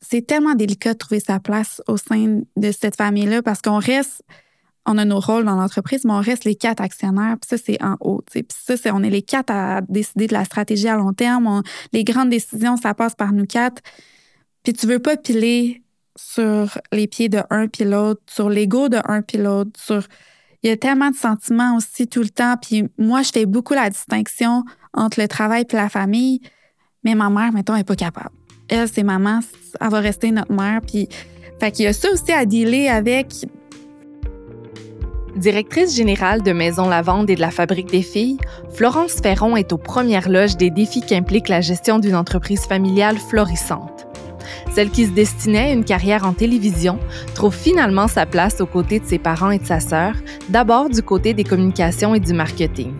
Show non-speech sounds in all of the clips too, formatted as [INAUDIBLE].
c'est tellement délicat de trouver sa place au sein de cette famille-là parce qu'on reste, on a nos rôles dans l'entreprise, mais on reste les quatre actionnaires. Puis ça, c'est en haut. Puis ça, on est les quatre à décider de la stratégie à long terme. les grandes décisions, ça passe par nous quatre. Puis tu veux pas piler sur les pieds de un puis l'autre, sur l'ego de un puis l'autre, sur il y a tellement de sentiments aussi tout le temps. Puis moi, je fais beaucoup la distinction entre le travail et la famille. Mais ma mère, mettons, n'est pas capable. Elle, c'est maman, elle va rester notre mère. Puis, fait qu'il y a ça aussi à dealer avec. Directrice générale de Maison Lavande et de la Fabrique des filles, Florence Ferron est aux premières loges des défis qu'implique la gestion d'une entreprise familiale florissante. Celle qui se destinait à une carrière en télévision trouve finalement sa place aux côtés de ses parents et de sa sœur, d'abord du côté des communications et du marketing.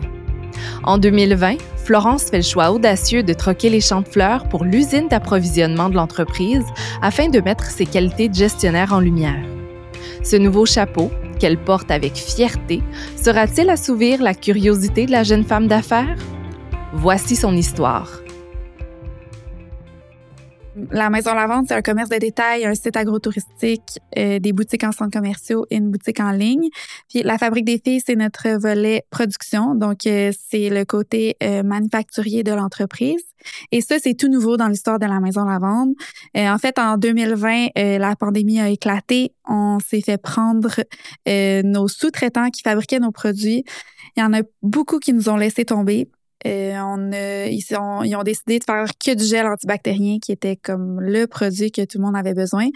En 2020, Florence fait le choix audacieux de troquer les champs de fleurs pour l'usine d'approvisionnement de l'entreprise afin de mettre ses qualités de gestionnaire en lumière. Ce nouveau chapeau, qu'elle porte avec fierté, sera-t-il assouvir la curiosité de la jeune femme d'affaires? Voici son histoire. La Maison Lavande, c'est un commerce de détail, un site agro-touristique, euh, des boutiques en centre commerciaux et une boutique en ligne. Puis la Fabrique des filles, c'est notre volet production. Donc, euh, c'est le côté euh, manufacturier de l'entreprise. Et ça, c'est tout nouveau dans l'histoire de la Maison Lavande. en fait, en 2020, la pandémie a éclaté. On s'est fait prendre nos sous-traitants qui fabriquaient nos produits. Il y en a beaucoup qui nous ont laissé tomber. Euh, on ils, ont, ils, ont, décidé de faire que du gel antibactérien qui était comme le produit que tout le monde avait besoin.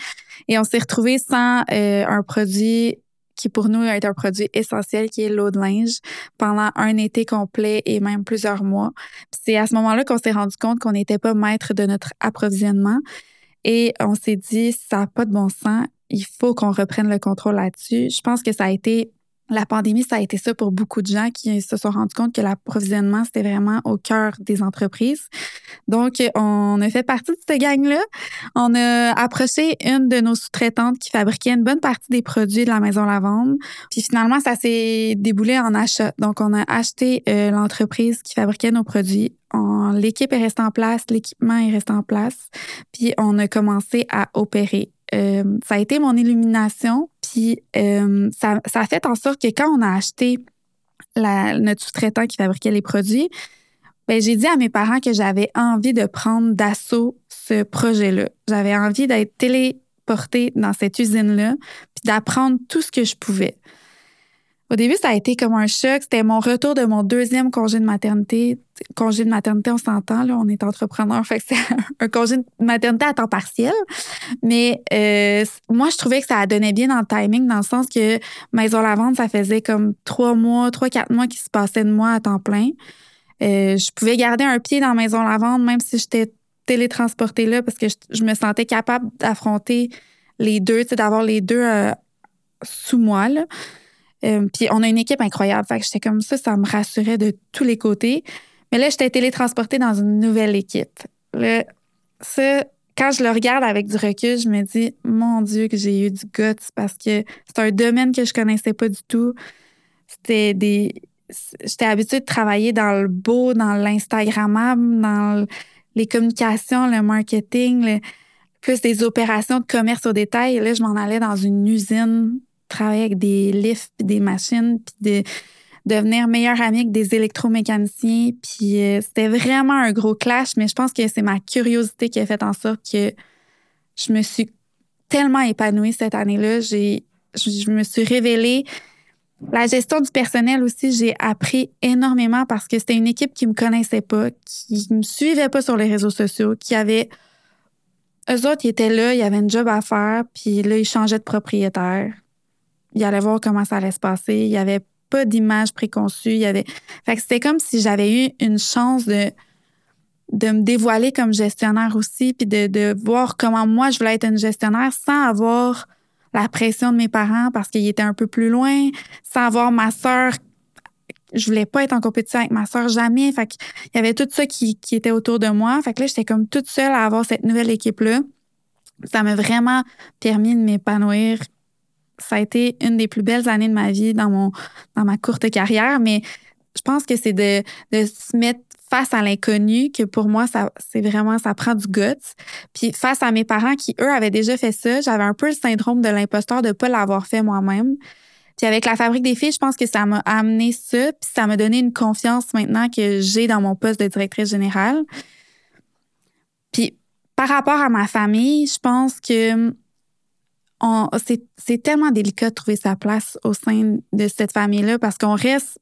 Et on s'est retrouvé sans euh, un produit qui pour nous est un produit essentiel, qui est l'eau de linge, pendant un été complet et même plusieurs mois. C'est à ce moment-là qu'on s'est rendu compte qu'on n'était pas maître de notre approvisionnement. Et on s'est dit, ça n'a pas de bon sens, il faut qu'on reprenne le contrôle là-dessus. Je pense que ça a été la pandémie, ça a été ça pour beaucoup de gens qui se sont rendus compte que l'approvisionnement, c'était vraiment au cœur des entreprises. Donc, on a fait partie de cette gang-là. On a approché une de nos sous-traitantes qui fabriquait une bonne partie des produits de la maison Lavande. Puis finalement, ça s'est déboulé en achat. Donc, on a acheté euh, l'entreprise qui fabriquait nos produits. L'équipe est restée en place, l'équipement est resté en place. Puis on a commencé à opérer. Euh, ça a été mon illumination puis euh, ça, a fait en sorte que quand on a acheté notre sous-traitant qui fabriquait les produits, ben, j'ai dit à mes parents que j'avais envie de prendre d'assaut ce projet-là. J'avais envie d'être téléportée dans cette usine-là, puis d'apprendre tout ce que je pouvais. Au début, ça a été comme un choc. C'était mon retour de mon deuxième congé de maternité. Congé de maternité, on s'entend, là, on est entrepreneur, fait c'est [LAUGHS] un congé de maternité à temps partiel. Mais euh, moi, je trouvais que ça donnait bien dans le timing, dans le sens que Maison Lavande, ça faisait comme trois mois, trois, quatre mois qui se passaient de moi à temps plein. Euh, je pouvais garder un pied dans Maison Lavande, même si j'étais télétransportée là, parce que je, me sentais capable d'affronter les deux, d'avoir les deux euh, sous moi. Là. Euh, puis on a une équipe incroyable. Fait que j'étais comme ça, ça me rassurait de tous les côtés. Mais là, j'étais télétransportée dans une nouvelle équipe. Ça, quand je le regarde avec du recul, je me dis, mon Dieu, que j'ai eu du guts parce que c'est un domaine que je connaissais pas du tout. C'était des. J'étais habituée de travailler dans le beau, dans l'Instagrammable, dans les communications, le marketing, plus des opérations de commerce au détail. là, je m'en allais dans une usine travailler avec des lifts, des machines, puis de devenir meilleure amie avec des électromécaniciens. Puis euh, c'était vraiment un gros clash, mais je pense que c'est ma curiosité qui a fait en sorte que je me suis tellement épanouie cette année-là. J'ai, je me suis révélée. La gestion du personnel aussi, j'ai appris énormément parce que c'était une équipe qui me connaissait pas, qui me suivait pas sur les réseaux sociaux, qui avait eux autres, ils étaient là, il y avait un job à faire, puis là, ils changeaient de propriétaire il allait voir comment ça allait se passer. Il n'y avait pas d'image préconçue. Il y avait... Fait que c'était comme si j'avais eu une chance de, de me dévoiler comme gestionnaire aussi, puis de, de voir comment moi je voulais être une gestionnaire sans avoir la pression de mes parents parce qu'ils étaient un peu plus loin, sans avoir ma sœur. Je voulais pas être en compétition avec ma sœur jamais. Fait qu'il y avait tout ça qui, qui était autour de moi. Fait que là, j'étais comme toute seule à avoir cette nouvelle équipe-là. Ça m'a vraiment permis de m'épanouir ça a été une des plus belles années de ma vie dans, mon, dans ma courte carrière, mais je pense que c'est de, de se mettre face à l'inconnu que pour moi, ça, c'est vraiment, ça prend du guts. Puis face à mes parents qui, eux, avaient déjà fait ça, j'avais un peu le syndrome de l'imposteur de ne pas l'avoir fait moi-même. Puis avec la fabrique des filles, je pense que ça m'a amené ça, puis ça m'a donné une confiance maintenant que j'ai dans mon poste de directrice générale. Puis par rapport à ma famille, je pense que c'est tellement délicat de trouver sa place au sein de cette famille-là parce qu'on reste,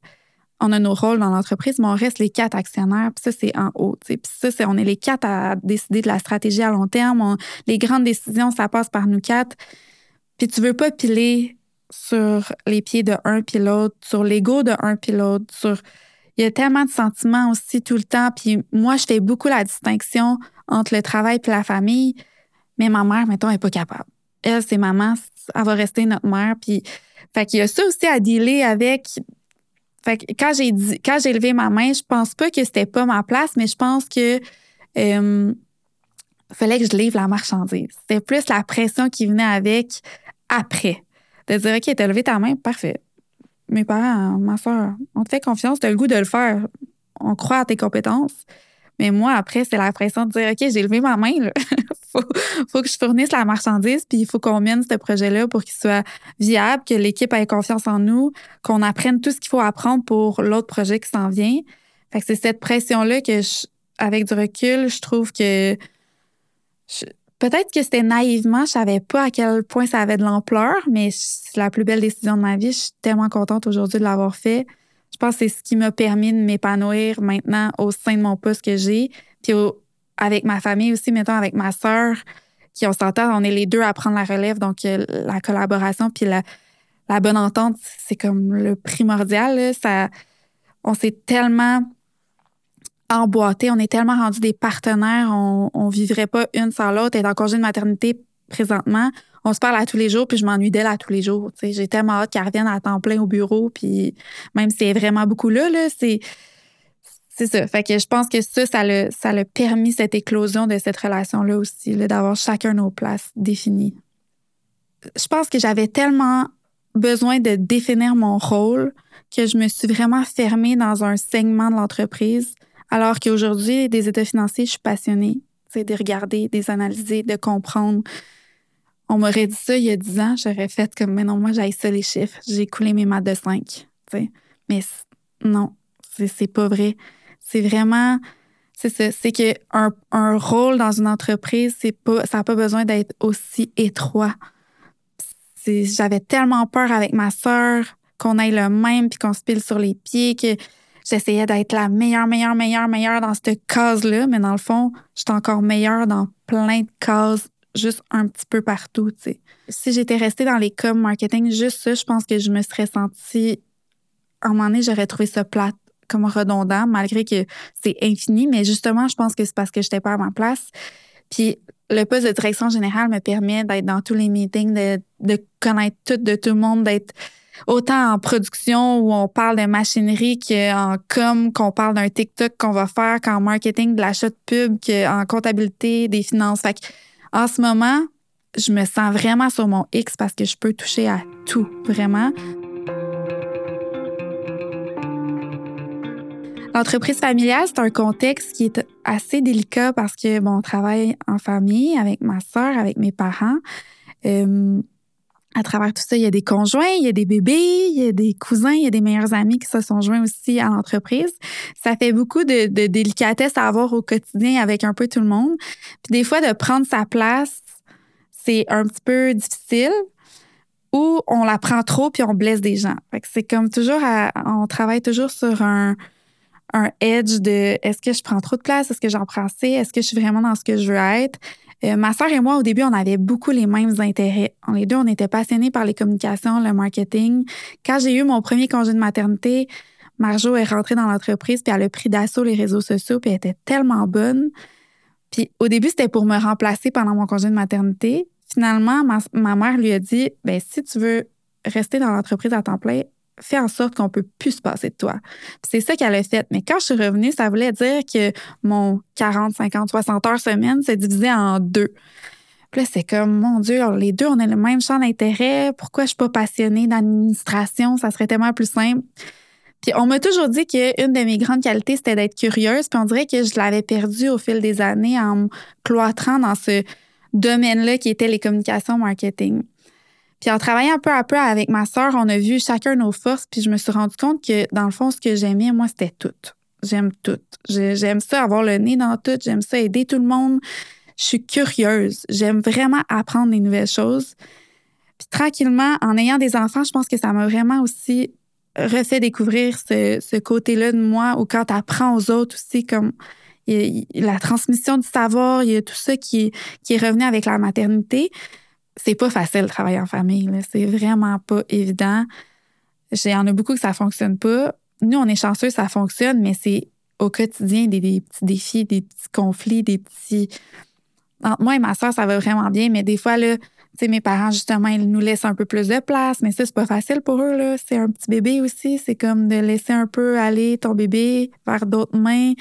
on a nos rôles dans l'entreprise, mais on reste les quatre actionnaires. Puis ça, c'est en haut. Puis ça, c'est, on est les quatre à décider de la stratégie à long terme. les grandes décisions, ça passe par nous quatre. Puis tu veux pas piler sur les pieds de un puis l'autre, sur l'ego de un puis l'autre, sur il y a tellement de sentiments aussi tout le temps. Puis moi, je fais beaucoup la distinction entre le travail et la famille, mais ma mère, mettons, n'est pas capable. Elle, c'est maman, elle va rester notre mère. Puis, fait qu'il y a ça aussi à dealer avec. Fait que quand j'ai dit, quand j'ai levé ma main, je pense pas que c'était pas ma place, mais je pense que euh, fallait que je livre la marchandise. C'était plus la pression qui venait avec après de dire OK, t'as levé ta main, parfait. Mes parents, ma soeur, on te fait confiance, t'as le goût de le faire. On croit à tes compétences. Mais moi, après, c'est la pression de dire OK, j'ai levé ma main. Il [LAUGHS] faut, que je fournisse la marchandise, puis il faut qu'on mène ce projet-là pour qu'il soit viable, que l'équipe ait confiance en nous, qu'on apprenne tout ce qu'il faut apprendre pour l'autre projet qui s'en vient. Fait que c'est cette pression-là que, avec du recul, je trouve que Peut-être que c'était naïvement, je savais pas à quel point ça avait de l'ampleur, mais c'est la plus belle décision de ma vie. Je suis tellement contente aujourd'hui de l'avoir fait. Je pense que c'est ce qui m'a permis de m'épanouir maintenant au sein de mon poste que j'ai. Puis avec ma famille aussi, mettons avec ma sœur, qui on s'entend, on est les deux à prendre la relève. Donc euh, la collaboration puis la, bonne entente, c'est comme le primordial. Ça, on s'est tellement emboîté. On est tellement rendus des partenaires, on, on vivrait pas une sans l'autre. Est en congé de maternité présentement. On se parle à tous les jours, puis je m'ennuie d'elle à tous les jours. J'ai tellement hâte qu'elle revienne à temps plein au bureau, puis même si elle est vraiment beaucoup là, là c'est. C'est ça. Fait que je pense que ça, ça l'a, a permis cette éclosion de cette relation-là aussi, d'avoir chacun nos places définies. Je pense que j'avais tellement besoin de définir mon rôle que je me suis vraiment fermée dans un segment de l'entreprise alors qu'aujourd'hui, des états financiers, je suis passionnée. C'est de regarder, de les analyser, de comprendre. On m'aurait dit ça il y a 10 ans, j'aurais fait comme, mais non, moi, j'ai ça les chiffres. J'ai coulé mes maths de 5. Mais non, c'est pas vrai. C'est vraiment, c'est ça. C'est que un, rôle dans une entreprise, pas, ça n'a pas besoin d'être aussi étroit. J'avais tellement peur avec ma sœur qu'on aille le même puis qu'on se pile sur les pieds que j'essayais d'être la meilleure, meilleure, meilleure, meilleure dans cette case-là, mais dans le fond, j'étais encore meilleure dans plein de cases, juste un petit peu partout. Si j'étais restée dans les com marketing, juste ça, je pense que je me serais sentie, à un moment donné, j'aurais trouvé ça plate comme redondant, malgré que c'est infini, mais justement, je pense que c'est parce que j'étais pas à ma place. Puis le poste de direction générale me permet d'être dans tous les meetings, de, connaître tout de tout le monde, d'être autant en production où on parle de machinerie qu'en com, qu'on parle d'un TikTok qu'on va faire, qu'en marketing, de l'achat de pub, qu'en comptabilité, des finances. Fait en ce moment, je me sens vraiment sur mon X parce que je peux toucher à tout, vraiment. L'entreprise familiale, c'est un contexte qui est assez délicat parce que, bon, on travaille en famille avec ma soeur, avec mes parents. Euh, à travers tout ça, il y a des conjoints, il y a des bébés, il y a des cousins, il y a des meilleurs amis qui se sont joints aussi à l'entreprise. Ça fait beaucoup de, délicatesse à avoir au quotidien avec un peu tout le monde. Puis des fois, de prendre sa place, c'est un petit peu difficile ou on la prend trop puis on blesse des gens. c'est comme toujours, on travaille toujours sur un, un edge de est-ce que je prends trop de place, est-ce que j'en prends assez, est-ce que je suis vraiment dans ce que je veux être? Euh, ma sœur et moi, au début, on avait beaucoup les mêmes intérêts. Les deux, on était passionnés par les communications, le marketing. Quand j'ai eu mon premier congé de maternité, Marjo est rentrée dans l'entreprise, puis elle a pris d'assaut les réseaux sociaux, puis elle était tellement bonne. Puis au début, c'était pour me remplacer pendant mon congé de maternité. Finalement, ma, mère lui a dit, ben si tu veux rester dans l'entreprise à temps plein, fait en sorte qu'on peut plus se passer de toi. C'est ça qu'elle a fait. Mais quand je suis revenue, ça voulait dire que mon 40, 50, 60 heures semaine s'est divisé en deux. Puis là, c'est comme, mon Dieu, les deux, on a le même champ d'intérêt. Pourquoi je suis pas passionnée d'administration? Ça serait tellement plus simple. Puis on m'a toujours dit qu'une de mes grandes qualités, c'était d'être curieuse. Puis on dirait que je l'avais perdue au fil des années en me cloîtrant dans ce domaine-là qui était les communications marketing. Puis en travaillant peu à peu avec ma sœur, on a vu chacun nos forces. Puis je me suis rendu compte que dans le fond, ce que j'aimais, moi, c'était tout. J'aime tout. J'aime ça avoir le nez dans tout. J'aime ça aider tout le monde. Je suis curieuse. J'aime vraiment apprendre des nouvelles choses. Puis tranquillement, en ayant des enfants, je pense que ça m'a vraiment aussi refait découvrir ce, côté-là de moi où quand tu apprends aux autres aussi, comme la transmission du savoir, il y a tout ça qui est revenu avec la maternité. C'est pas facile de travailler en famille. C'est vraiment pas évident. Il y en a beaucoup que ça fonctionne pas. Nous, on est chanceux, ça fonctionne, mais c'est au quotidien des, des, petits défis, des petits conflits, des petits. Entre moi et ma soeur, ça va vraiment bien, mais des fois, là, mes parents, justement, ils nous laissent un peu plus de place, mais ça, c'est pas facile pour eux. C'est un petit bébé aussi. C'est comme de laisser un peu aller ton bébé vers d'autres mains.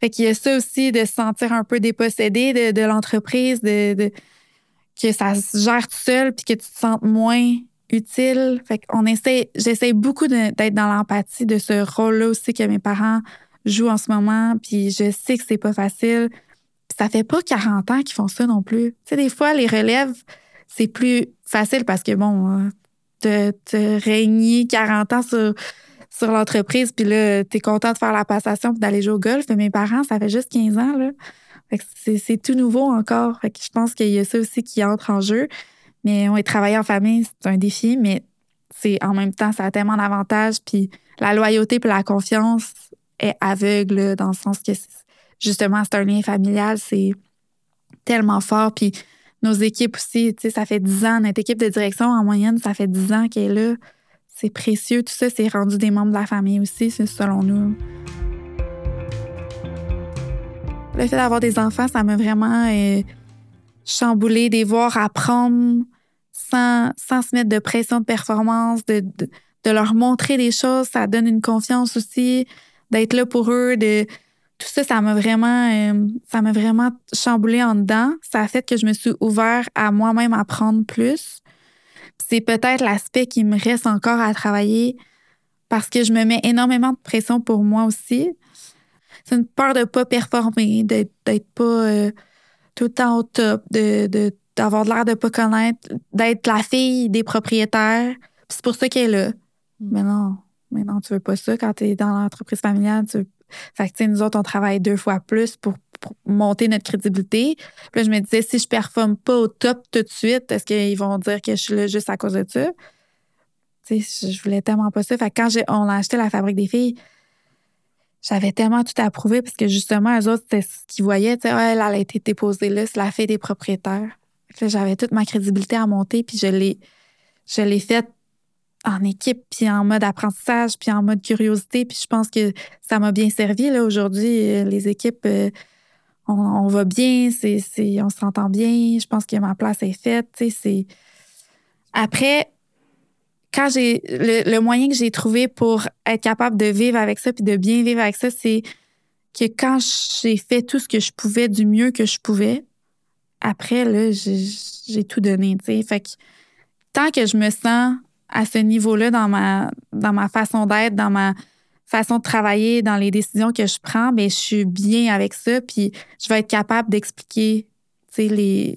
Fait qu'il y a ça aussi de se sentir un peu dépossédé de, de l'entreprise, de, que ça se gère tout seul puis que tu te sentes moins utile. Fait qu'on essaie, j'essaie beaucoup d'être dans l'empathie de ce rôle-là aussi que mes parents jouent en ce moment. Puis je sais que c'est pas facile. ça fait pas 40 ans qu'ils font ça non plus. Tu sais, des fois, les relèves, c'est plus facile parce que, bon, te, te régner 40 ans sur, sur l'entreprise, puis là, t'es content de faire la passation puis d'aller jouer au golf. Mais mes parents, ça fait juste 15 ans, là. C'est tout nouveau encore. Je pense qu'il y a ça aussi qui entre en jeu. Mais est travailler en famille, c'est un défi, mais c'est en même temps, ça a tellement d'avantages. Puis la loyauté puis la confiance est aveugle, dans le sens que justement, c'est un lien familial, c'est tellement fort. Puis nos équipes aussi, tu sais, ça fait 10 ans, notre équipe de direction en moyenne, ça fait 10 ans qu'elle est là. C'est précieux. Tout ça, c'est rendu des membres de la famille aussi, selon nous. Le fait d'avoir des enfants, ça m'a vraiment euh, chamboulé, des voir apprendre sans, sans se mettre de pression de performance, de, de leur montrer des choses. Ça donne une confiance aussi, d'être là pour eux, de tout ça, ça m'a vraiment, euh, ça m'a vraiment chamboulé en dedans. Ça a fait que je me suis ouvert à moi-même apprendre plus. C'est peut-être l'aspect qui me reste encore à travailler parce que je me mets énormément de pression pour moi aussi. C'est une peur de ne pas performer, d'être pas euh, tout le temps au top, de, d'avoir l'air de pas connaître, d'être la fille des propriétaires. C'est pour ça qu'elle est là. Mais non, mais non, tu veux pas ça quand tu es dans l'entreprise familiale. Tu fait que, nous autres, on travaille deux fois plus pour, monter notre crédibilité. Puis là, je me disais, si je performe pas au top tout de suite, est-ce qu'ils vont dire que je suis là juste à cause de ça? Tu sais, je voulais tellement pas ça. Fait que quand on a acheté la fabrique des filles, j'avais tellement tout approuvé parce que justement, eux autres, c'était ce qu'ils voyaient. Tu sais, elle, a été déposée là, c'est la fille des propriétaires. J'avais toute ma crédibilité à monter, puis je l'ai, faite en équipe, puis en mode apprentissage, puis en mode curiosité. Puis je pense que ça m'a bien servi. Aujourd'hui, euh, les équipes, euh, on, va bien, c'est, on s'entend bien. Je pense que ma place est faite. Après, quand j'ai le, moyen que j'ai trouvé pour être capable de vivre avec ça, puis de bien vivre avec ça, c'est que quand j'ai fait tout ce que je pouvais du mieux que je pouvais, après, là, j'ai, tout donné. Fait que tant que je me sens à ce niveau-là dans ma, dans ma façon d'être, dans ma façon de travailler, dans les décisions que je prends, bien, je suis bien avec ça. Puis je vais être capable d'expliquer les,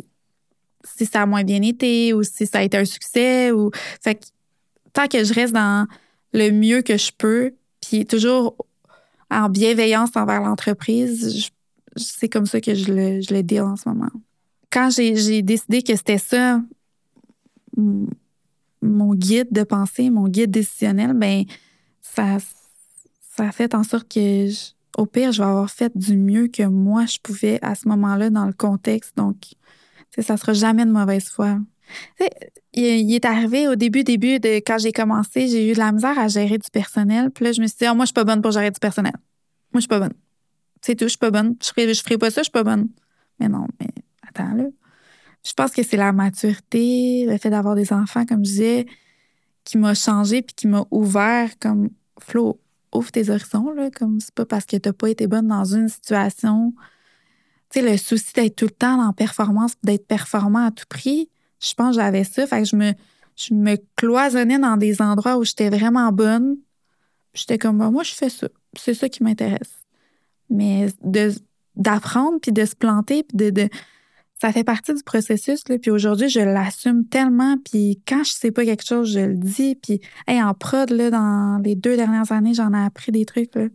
si ça a moins bien été ou si ça a été un succès. Ou... Fait que tant que je reste dans le mieux que je peux, puis toujours en bienveillance envers l'entreprise, c'est comme ça que je le, je le dis en ce moment. Quand j'ai décidé que c'était ça, mon guide de pensée, mon guide décisionnel, ben ça, ça a fait en sorte que, au pire, je vais avoir fait du mieux que moi je pouvais à ce moment-là dans le contexte. Donc, ça sera jamais de mauvaise foi. Il, est arrivé au début, début de quand j'ai commencé, j'ai eu de la misère à gérer du personnel. Puis là, je me suis dit, ah, moi, je suis pas bonne pour gérer du personnel. Moi, je suis pas bonne. C'est tout, je suis pas bonne. Je ferai, je ferai pas ça, je suis pas bonne. Mais non, mais attends, là. Je pense que c'est la maturité, le fait d'avoir des enfants, comme je disais, qui m'a changé puis qui m'a ouvert comme Flo, ouvre tes horizons, là, comme c'est pas parce que t'as pas été bonne dans une situation. Tu sais, le souci d'être tout le temps en performance, d'être performant à tout prix, je pense que j'avais ça. Fait que je me, je me cloisonnais dans des endroits où j'étais vraiment bonne. J'étais comme, bah, moi, je fais ça. C'est ça qui m'intéresse. Mais d'apprendre, puis de se planter, puis de, ça fait partie du processus. Là. Puis aujourd'hui, je l'assume tellement. Puis quand je sais pas quelque chose, je le dis. Puis en prod, là, dans les deux dernières années, j'en ai appris des trucs. Là.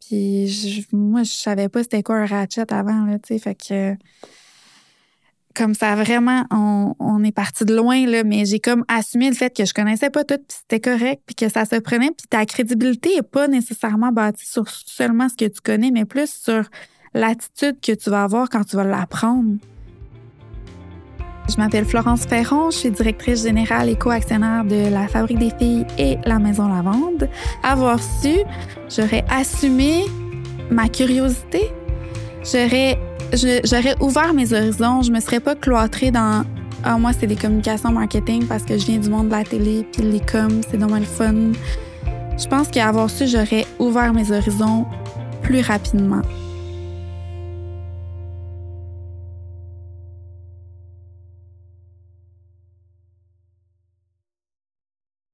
Puis moi, je savais pas c'était quoi un ratchet avant. Là, que comme ça, vraiment, on, est parti de loin, là, mais j'ai comme assumé le fait que je connaissais pas tout, puis c'était correct, puis que ça se prenait, puis ta crédibilité est pas nécessairement bâtie sur seulement ce que tu connais, mais plus sur l'attitude que tu vas avoir quand tu vas l'apprendre. Je m'appelle Florence Ferron, je suis directrice générale et co-actionnaire de la Fabrique des filles et la Maison Lavande. Avoir su, j'aurais assumé ma curiosité, j'aurais j'aurais ouvert mes horizons. Je me serais pas cloîtrée dans ah, moi, c'est des communications marketing parce que je viens du monde de la télé, puis les coms, c'est vraiment le fun. Je pense qu'avoir su, j'aurais ouvert mes horizons plus rapidement.